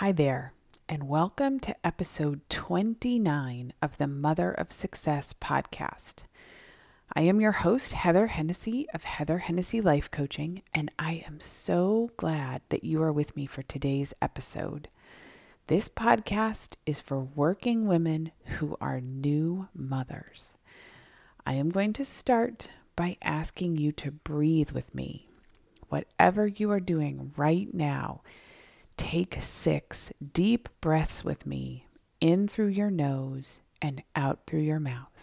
Hi there, and welcome to episode 29 of the Mother of Success podcast. I am your host, Heather Hennessy of Heather Hennessy Life Coaching, and I am so glad that you are with me for today's episode. This podcast is for working women who are new mothers. I am going to start by asking you to breathe with me. Whatever you are doing right now, take six deep breaths with me in through your nose and out through your mouth.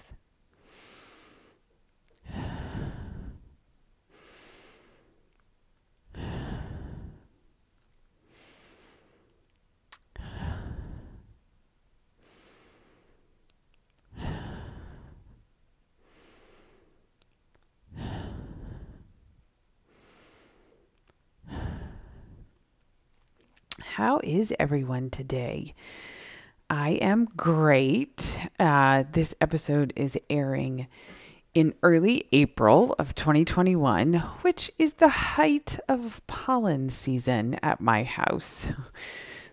How is everyone today? I am great. Uh, this episode is airing in early April of 2021, which is the height of pollen season at my house.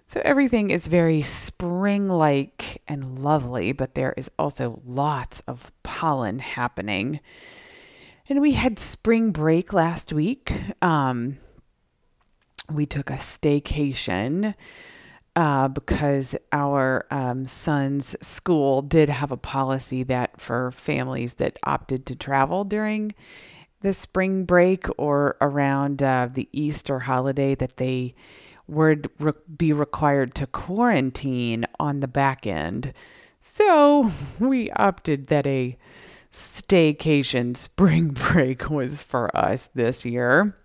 So everything is very spring like and lovely, but there is also lots of pollen happening. And we had spring break last week. Um, we took a staycation uh, because our um, son's school did have a policy that for families that opted to travel during the spring break or around uh, the Easter holiday that they would re- be required to quarantine on the back end. So we opted that a staycation spring break was for us this year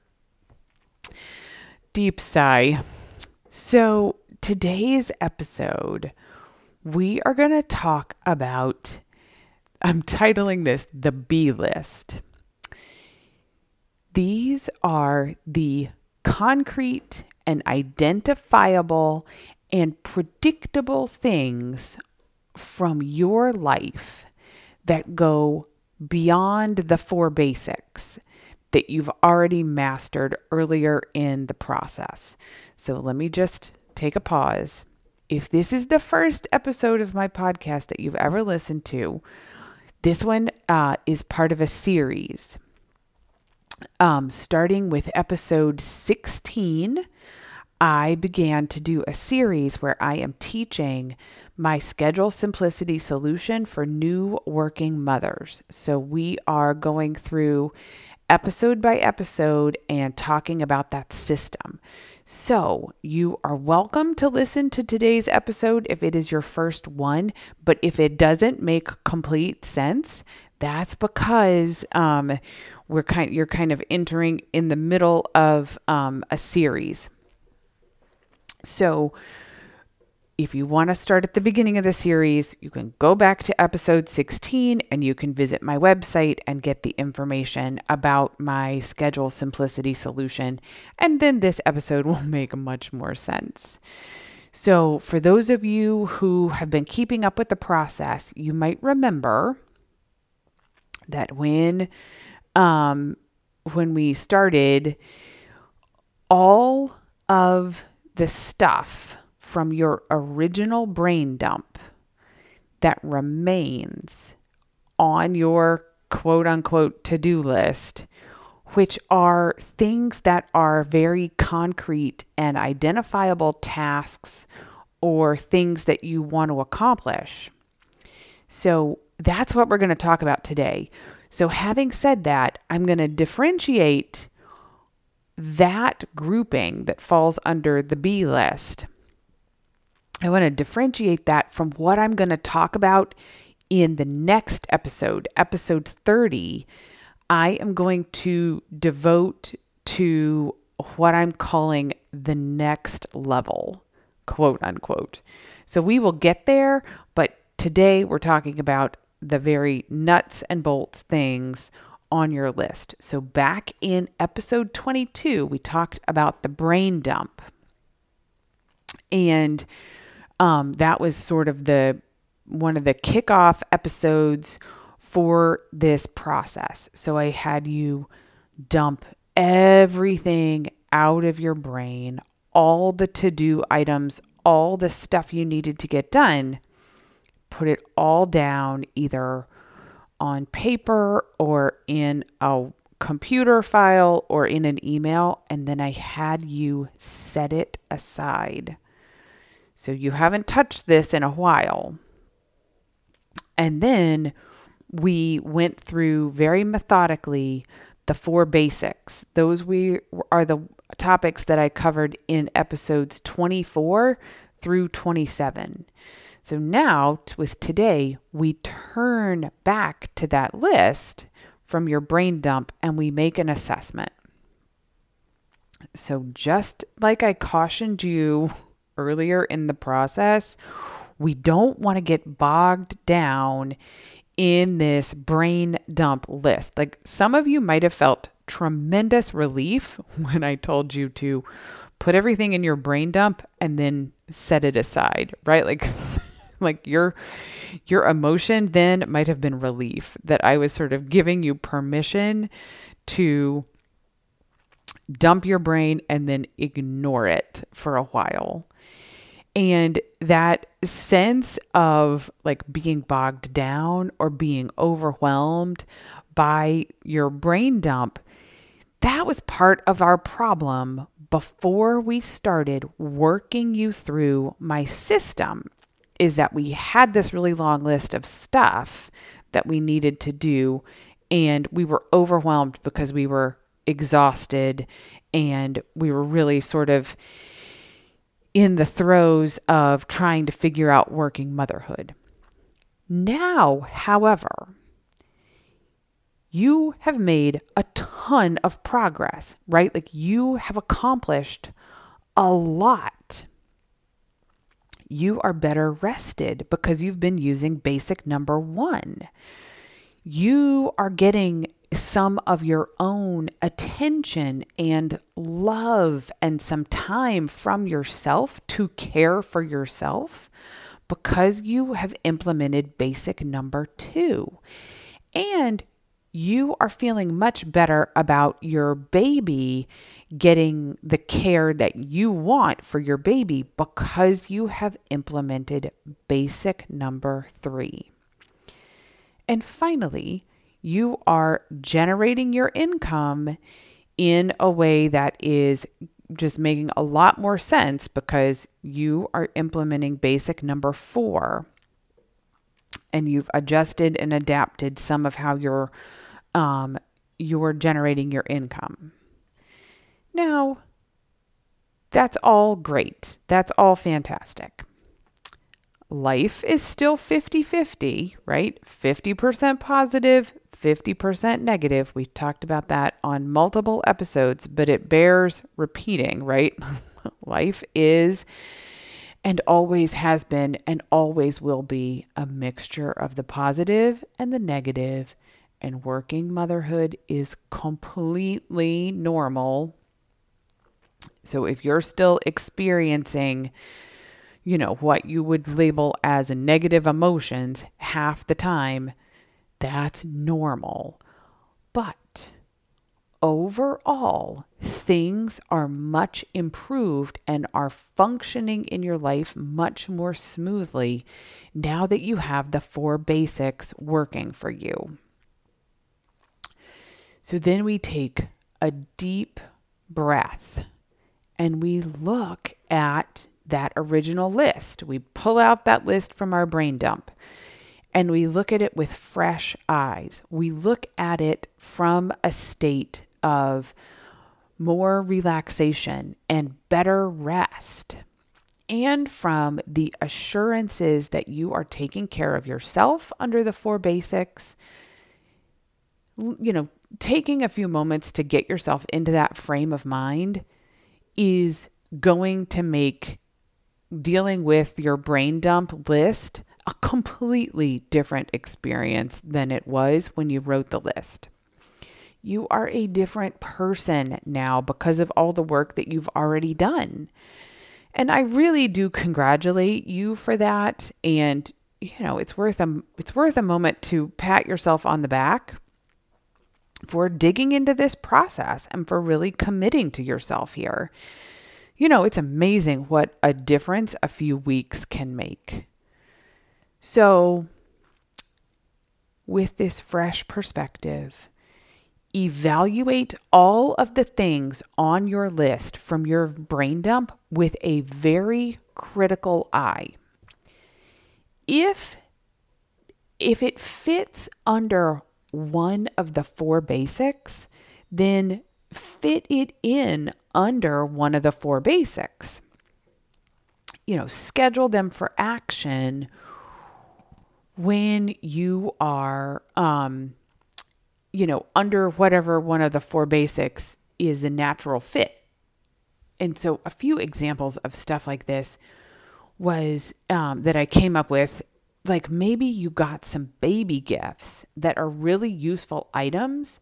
deep sigh. So, today's episode, we are going to talk about, I'm titling this the B list. These are the concrete and identifiable and predictable things from your life that go beyond the four basics that you've already mastered earlier in the process. So let me just take a pause. If this is the first episode of my podcast that you've ever listened to, this one uh, is part of a series. Um, starting with episode 16, I began to do a series where I am teaching my schedule simplicity solution for new working mothers. So we are going through episode by episode and talking about that system. So, you are welcome to listen to today's episode if it is your first one, but if it doesn't make complete sense, that's because um, we're kind you're kind of entering in the middle of um, a series. So, if you want to start at the beginning of the series, you can go back to episode 16 and you can visit my website and get the information about my schedule simplicity solution. And then this episode will make much more sense. So, for those of you who have been keeping up with the process, you might remember that when um, when we started, all of the stuff from your original brain dump that remains on your quote unquote to do list, which are things that are very concrete and identifiable tasks or things that you want to accomplish. So that's what we're going to talk about today. So, having said that, I'm going to differentiate that grouping that falls under the B list I want to differentiate that from what I'm going to talk about in the next episode, episode 30. I am going to devote to what I'm calling the next level, quote unquote. So we will get there, but today we're talking about the very nuts and bolts things on your list. So back in episode 22, we talked about the brain dump. And um, that was sort of the one of the kickoff episodes for this process. So I had you dump everything out of your brain, all the to do items all the stuff you needed to get done, put it all down either on paper or in a computer file or in an email, and then I had you set it aside. So you haven't touched this in a while. And then we went through very methodically the four basics. Those we are the topics that I covered in episodes 24 through 27. So now with today, we turn back to that list from your brain dump and we make an assessment. So just like I cautioned you earlier in the process, we don't want to get bogged down in this brain dump list. Like some of you might have felt tremendous relief when I told you to put everything in your brain dump and then set it aside, right? Like like your your emotion then might have been relief that I was sort of giving you permission to dump your brain and then ignore it for a while. And that sense of like being bogged down or being overwhelmed by your brain dump, that was part of our problem before we started working you through my system. Is that we had this really long list of stuff that we needed to do, and we were overwhelmed because we were exhausted and we were really sort of in the throes of trying to figure out working motherhood. Now, however, you have made a ton of progress, right? Like you have accomplished a lot. You are better rested because you've been using basic number one. You are getting some of your own attention and love and some time from yourself to care for yourself because you have implemented basic number two. And you are feeling much better about your baby getting the care that you want for your baby because you have implemented basic number three. And finally, you are generating your income in a way that is just making a lot more sense because you are implementing basic number four and you've adjusted and adapted some of how you're um, you're generating your income. Now, that's all great. That's all fantastic life is still 50 50, right? 50% positive, 50% negative. We talked about that on multiple episodes, but it bears repeating, right? life is and always has been and always will be a mixture of the positive and the negative. and working motherhood is completely normal. So if you're still experiencing you know, what you would label as negative emotions half the time, that's normal. But overall, things are much improved and are functioning in your life much more smoothly now that you have the four basics working for you. So then we take a deep breath and we look at that original list. We pull out that list from our brain dump and we look at it with fresh eyes. We look at it from a state of more relaxation and better rest, and from the assurances that you are taking care of yourself under the four basics. You know, taking a few moments to get yourself into that frame of mind is going to make dealing with your brain dump list a completely different experience than it was when you wrote the list. You are a different person now because of all the work that you've already done. And I really do congratulate you for that and you know, it's worth a it's worth a moment to pat yourself on the back for digging into this process and for really committing to yourself here you know, it's amazing what a difference a few weeks can make. So, with this fresh perspective, evaluate all of the things on your list from your brain dump with a very critical eye. If if it fits under one of the four basics, then fit it in under one of the four basics. You know, schedule them for action when you are, um, you know, under whatever one of the four basics is a natural fit. And so, a few examples of stuff like this was um, that I came up with like maybe you got some baby gifts that are really useful items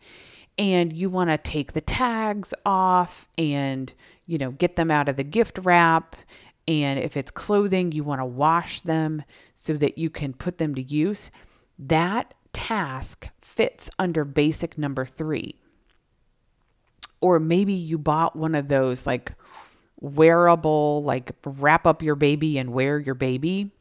and you want to take the tags off and you know get them out of the gift wrap and if it's clothing you want to wash them so that you can put them to use. That task fits under basic number 3 or maybe you bought one of those like wearable like wrap up your baby and wear your baby.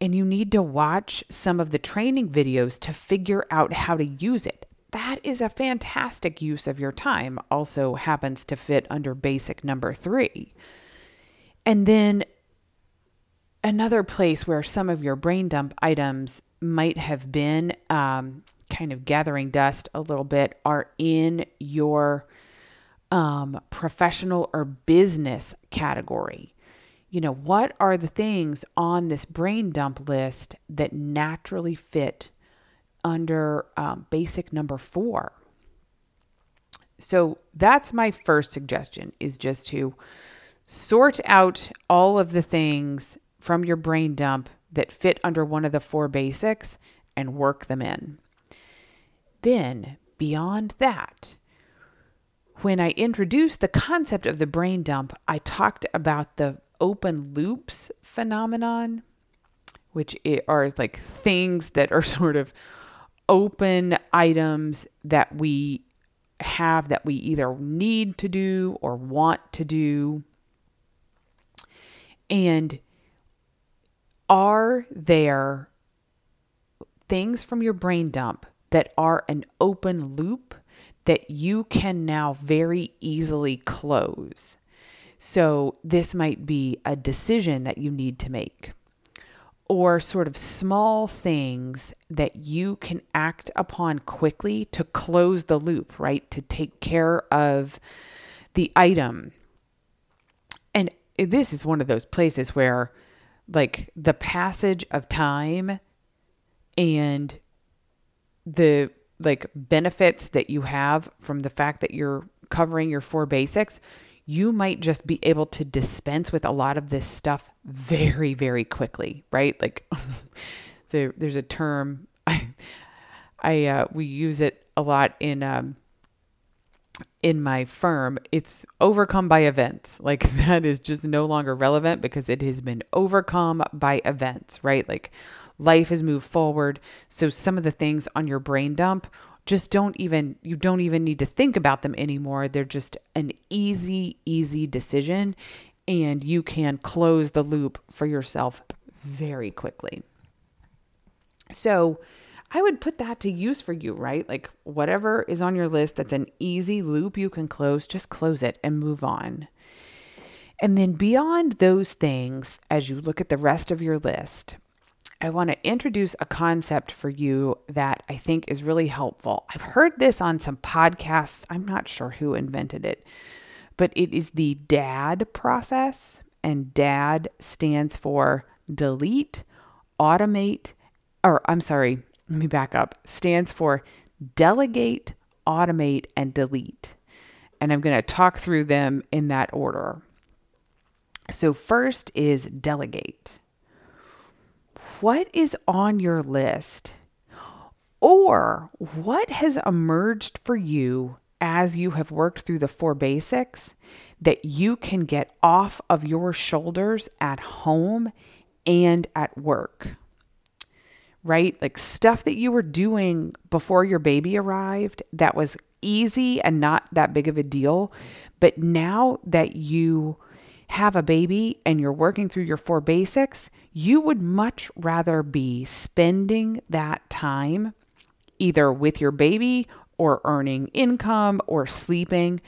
And you need to watch some of the training videos to figure out how to use it. That is a fantastic use of your time. Also happens to fit under basic number three. And then another place where some of your brain dump items might have been um, kind of gathering dust a little bit are in your um, professional or business category you know, what are the things on this brain dump list that naturally fit under um, basic number four? So that's my first suggestion is just to sort out all of the things from your brain dump that fit under one of the four basics and work them in. Then, beyond that, when I introduced the concept of the brain dump, I talked about the open loops phenomenon, which are like things that are sort of open items that we have that we either need to do or want to do. And are there things from your brain dump that are an open loop that you can now very easily close? So, this might be a decision that you need to make, or sort of small things that you can act upon quickly to close the loop, right? To take care of the item. And this is one of those places where, like, the passage of time and the like benefits that you have from the fact that you're covering your four basics you might just be able to dispense with a lot of this stuff very, very quickly, right? Like there, there's a term I, I uh, we use it a lot in um, in my firm. It's overcome by events. Like that is just no longer relevant because it has been overcome by events, right? Like life has moved forward. So some of the things on your brain dump just don't even you don't even need to think about them anymore. They're just an easy easy decision and you can close the loop for yourself very quickly. So, I would put that to use for you, right? Like whatever is on your list that's an easy loop you can close, just close it and move on. And then beyond those things, as you look at the rest of your list, I want to introduce a concept for you that I think is really helpful. I've heard this on some podcasts. I'm not sure who invented it, but it is the DAD process. And DAD stands for delete, automate, or I'm sorry, let me back up, stands for delegate, automate, and delete. And I'm going to talk through them in that order. So, first is delegate what is on your list or what has emerged for you as you have worked through the four basics that you can get off of your shoulders at home and at work. right? Like stuff that you were doing before your baby arrived that was easy and not that big of a deal. But now that you have a baby and you're working through your four basics, you would much rather be spending that time either with your baby or earning income or sleeping.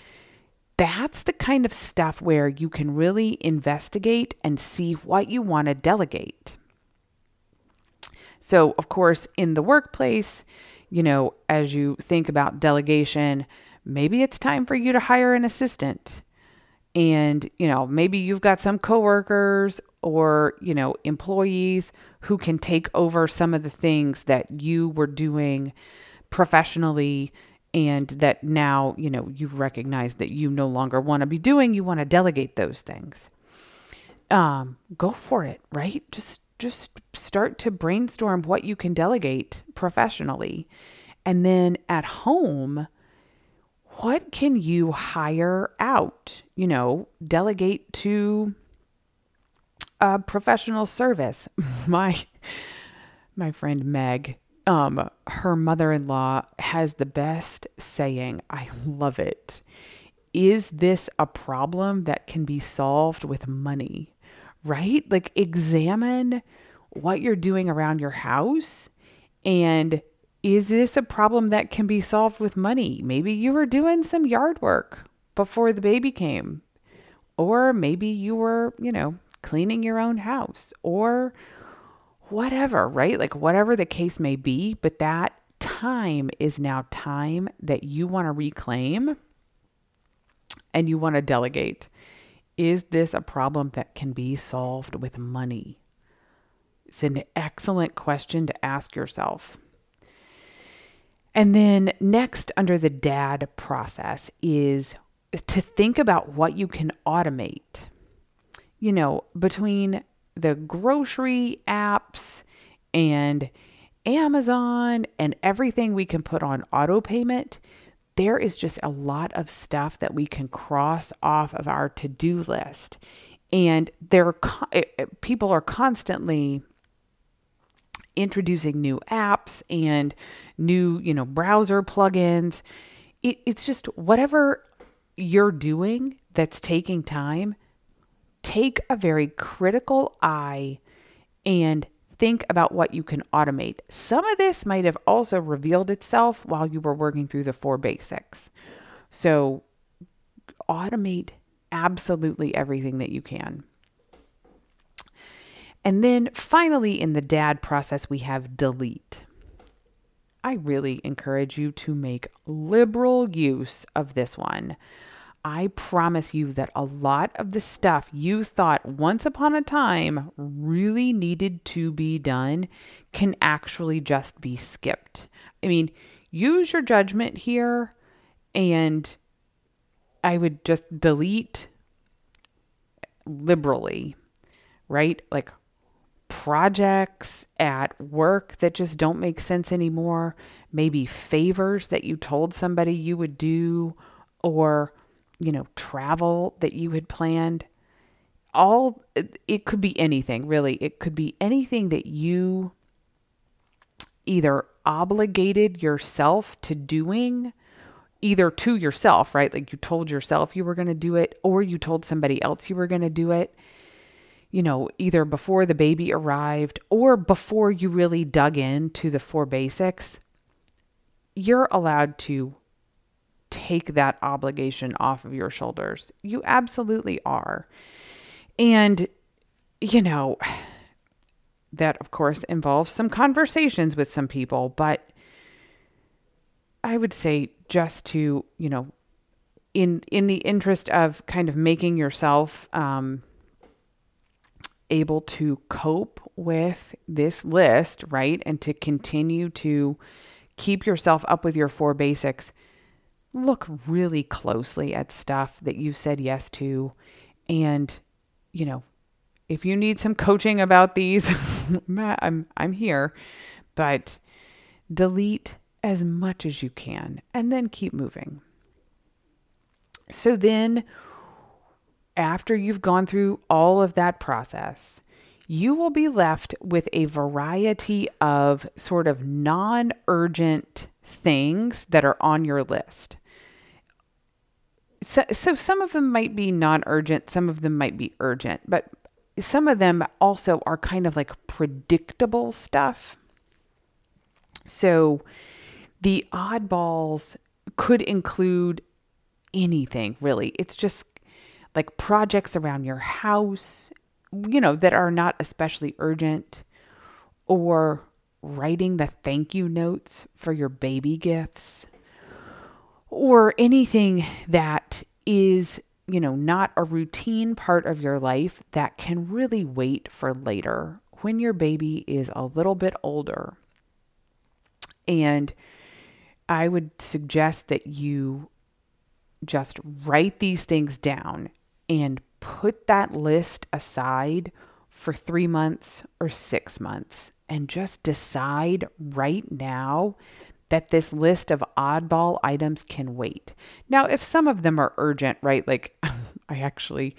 That's the kind of stuff where you can really investigate and see what you want to delegate. So, of course, in the workplace, you know, as you think about delegation, maybe it's time for you to hire an assistant. And, you know, maybe you've got some coworkers or, you know, employees who can take over some of the things that you were doing professionally and that now, you know, you've recognized that you no longer want to be doing, you want to delegate those things. Um, go for it, right? Just just start to brainstorm what you can delegate professionally. And then at home, what can you hire out? You know, delegate to a professional service. my my friend Meg, um, her mother-in-law has the best saying. I love it. Is this a problem that can be solved with money? right? Like examine what you're doing around your house and is this a problem that can be solved with money? Maybe you were doing some yard work before the baby came. Or maybe you were, you know, cleaning your own house or whatever, right? Like whatever the case may be, but that time is now time that you want to reclaim and you want to delegate. Is this a problem that can be solved with money? It's an excellent question to ask yourself. And then next, under the DAD process, is to think about what you can automate. You know, between the grocery apps and Amazon and everything we can put on auto payment, there is just a lot of stuff that we can cross off of our to-do list and there eh, eh, people are constantly introducing new apps and new you know browser plugins it, it's just whatever you're doing that's taking time take a very critical eye and think about what you can automate. Some of this might have also revealed itself while you were working through the four basics. So, automate absolutely everything that you can. And then finally, in the dad process, we have delete. I really encourage you to make liberal use of this one. I promise you that a lot of the stuff you thought once upon a time really needed to be done can actually just be skipped. I mean, use your judgment here, and I would just delete liberally, right? Like projects at work that just don't make sense anymore, maybe favors that you told somebody you would do, or you know, travel that you had planned. All it could be anything, really. It could be anything that you either obligated yourself to doing either to yourself, right? Like you told yourself you were going to do it or you told somebody else you were going to do it. You know, either before the baby arrived or before you really dug into the four basics, you're allowed to take that obligation off of your shoulders. You absolutely are. And, you know, that of course involves some conversations with some people, but I would say just to, you know, in in the interest of kind of making yourself um, able to cope with this list, right, and to continue to keep yourself up with your four basics look really closely at stuff that you said yes to. And, you know, if you need some coaching about these, I'm, I'm here. But delete as much as you can and then keep moving. So then, after you've gone through all of that process, you will be left with a variety of sort of non urgent things that are on your list. So, so some of them might be non urgent, some of them might be urgent, but some of them also are kind of like predictable stuff. So the oddballs could include anything really. It's just like projects around your house, you know, that are not especially urgent, or writing the thank you notes for your baby gifts, or anything that is, you know, not a routine part of your life that can really wait for later when your baby is a little bit older. And I would suggest that you just write these things down and put that list aside for three months or six months and just decide right now that this list of oddball items can wait. Now, if some of them are urgent, right? Like I actually,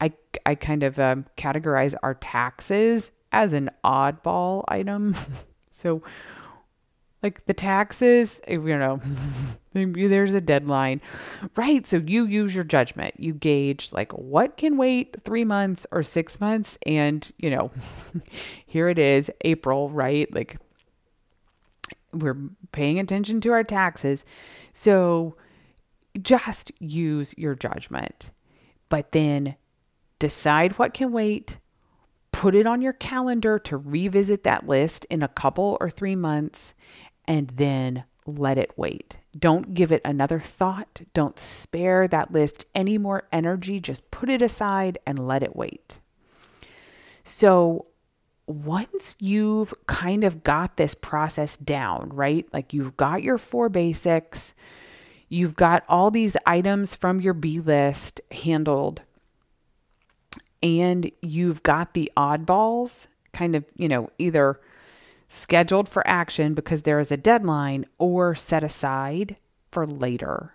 I, I kind of um, categorize our taxes as an oddball item. so like the taxes, eh, you know, there's a deadline, right? So you use your judgment. You gauge like what can wait three months or six months. And, you know, here it is, April, right? Like we're paying attention to our taxes. So just use your judgment, but then decide what can wait. Put it on your calendar to revisit that list in a couple or three months and then let it wait. Don't give it another thought. Don't spare that list any more energy. Just put it aside and let it wait. So, once you've kind of got this process down, right? Like you've got your four basics, you've got all these items from your B list handled, and you've got the oddballs kind of, you know, either scheduled for action because there is a deadline, or set aside for later.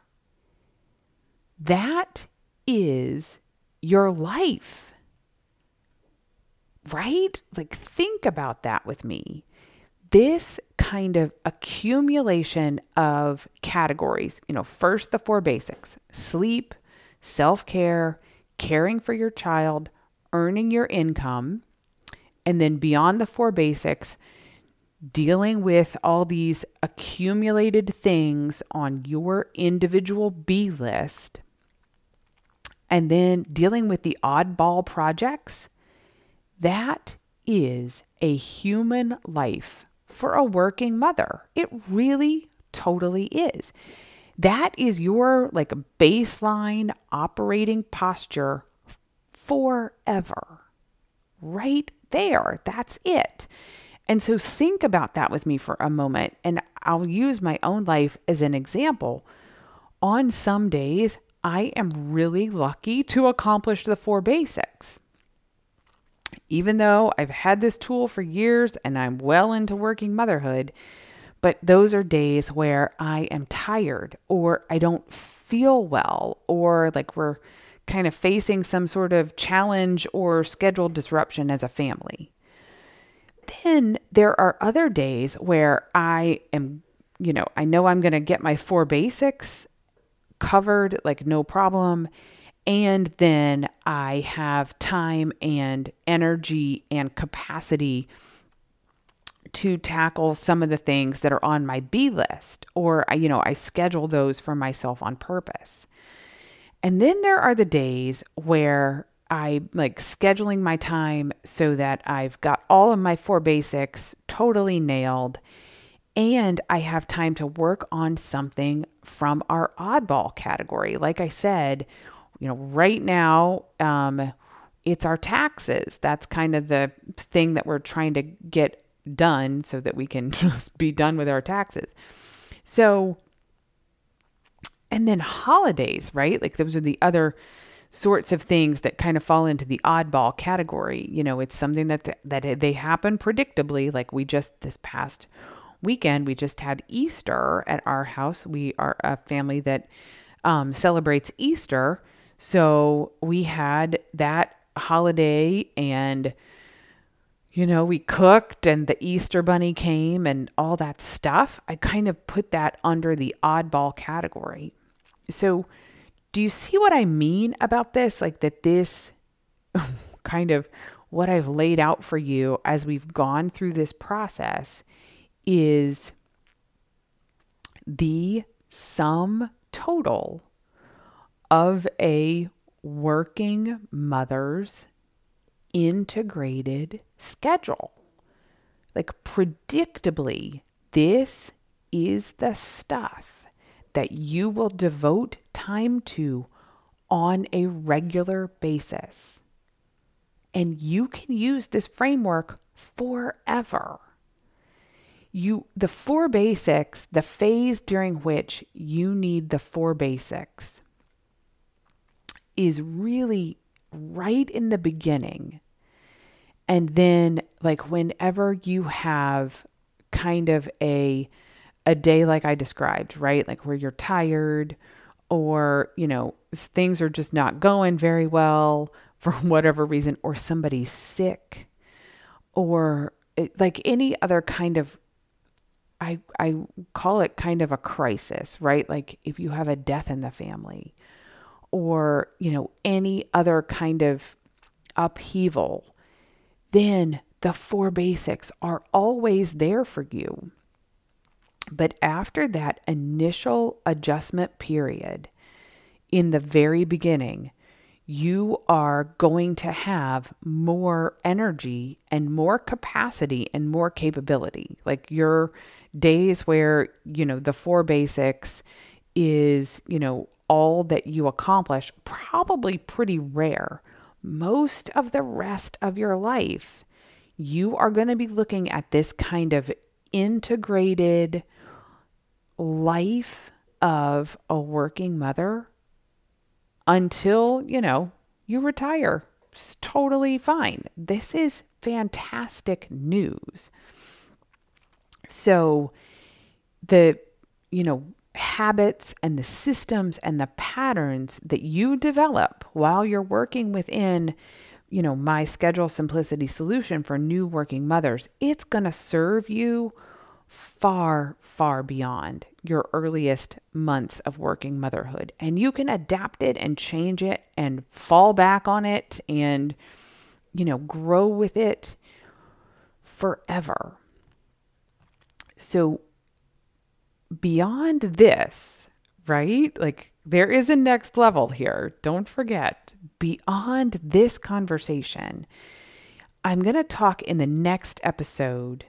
That is your life. Right? Like, think about that with me. This kind of accumulation of categories, you know, first the four basics sleep, self care, caring for your child, earning your income, and then beyond the four basics, dealing with all these accumulated things on your individual B list, and then dealing with the oddball projects, that is a human life for a working mother. It really totally is. That is your like baseline operating posture forever. Right there. That's it. And so think about that with me for a moment. And I'll use my own life as an example. On some days, I am really lucky to accomplish the four basics. Even though I've had this tool for years and I'm well into working motherhood, but those are days where I am tired or I don't feel well or like we're kind of facing some sort of challenge or schedule disruption as a family then there are other days where I am, you know, I know I'm going to get my four basics covered, like no problem. And then I have time and energy and capacity to tackle some of the things that are on my B list, or, you know, I schedule those for myself on purpose. And then there are the days where I like scheduling my time so that I've got all of my four basics totally nailed and I have time to work on something from our oddball category. Like I said, you know, right now, um, it's our taxes. That's kind of the thing that we're trying to get done so that we can just be done with our taxes. So, and then holidays, right? Like those are the other sorts of things that kind of fall into the oddball category. You know, it's something that that they happen predictably. Like we just this past weekend, we just had Easter at our house. We are a family that um, celebrates Easter, so we had that holiday and you know, we cooked and the Easter bunny came and all that stuff, I kind of put that under the oddball category. So, do you see what I mean about this? Like that this kind of what I've laid out for you as we've gone through this process is the sum total of a working mother's integrated schedule. Like, predictably, this is the stuff that you will devote time to on a regular basis. And you can use this framework forever. You the four basics, the phase during which you need the four basics is really right in the beginning. And then like whenever you have kind of a a day like I described, right? Like where you're tired or, you know, things are just not going very well for whatever reason or somebody's sick or it, like any other kind of I I call it kind of a crisis, right? Like if you have a death in the family or, you know, any other kind of upheaval, then the four basics are always there for you. But after that initial adjustment period in the very beginning, you are going to have more energy and more capacity and more capability. Like your days where, you know, the four basics is, you know, all that you accomplish, probably pretty rare. Most of the rest of your life, you are going to be looking at this kind of integrated life of a working mother until, you know, you retire. It's totally fine. This is fantastic news. So, the, you know, habits and the systems and the patterns that you develop while you're working within you know my schedule simplicity solution for new working mothers it's going to serve you far far beyond your earliest months of working motherhood and you can adapt it and change it and fall back on it and you know grow with it forever so beyond this, right? Like there is a next level here. Don't forget, beyond this conversation, I'm going to talk in the next episode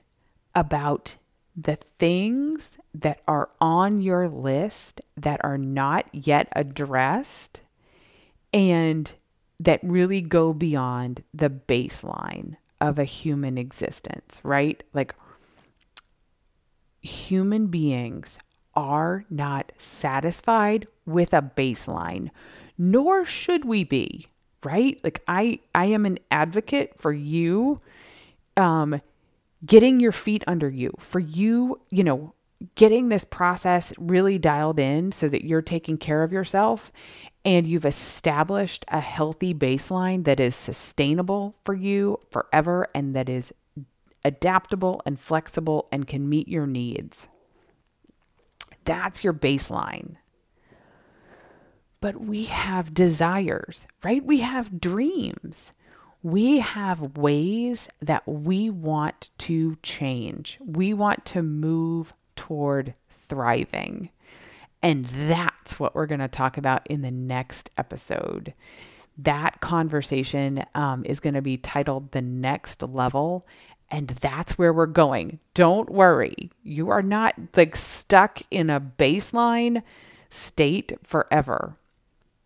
about the things that are on your list that are not yet addressed and that really go beyond the baseline of a human existence, right? Like human beings are not satisfied with a baseline, nor should we be, right? Like I I am an advocate for you um getting your feet under you, for you, you know, getting this process really dialed in so that you're taking care of yourself and you've established a healthy baseline that is sustainable for you forever and that is adaptable and flexible and can meet your needs. That's your baseline. But we have desires, right? We have dreams. We have ways that we want to change. We want to move toward thriving. And that's what we're going to talk about in the next episode. That conversation um, is going to be titled The Next Level. And that's where we're going. Don't worry. You are not like stuck in a baseline state forever.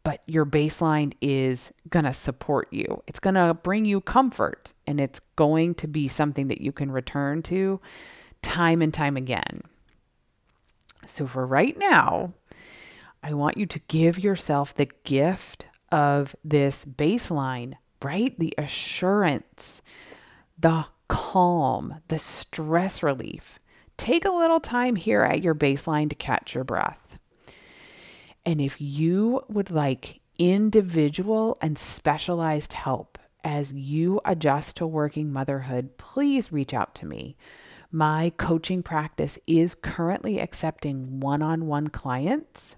But your baseline is going to support you. It's going to bring you comfort and it's going to be something that you can return to time and time again. So, for right now, I want you to give yourself the gift of this baseline, right? The assurance, the calm, the stress relief. Take a little time here at your baseline to catch your breath. And if you would like individual and specialized help as you adjust to working motherhood, please reach out to me. My coaching practice is currently accepting one on one clients,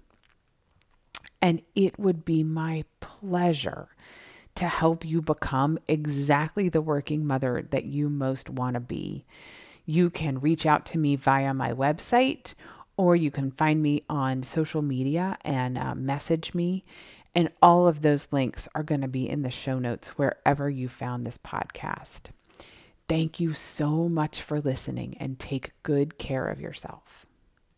and it would be my pleasure to help you become exactly the working mother that you most want to be. You can reach out to me via my website or you can find me on social media and uh, message me. And all of those links are going to be in the show notes wherever you found this podcast. Thank you so much for listening and take good care of yourself.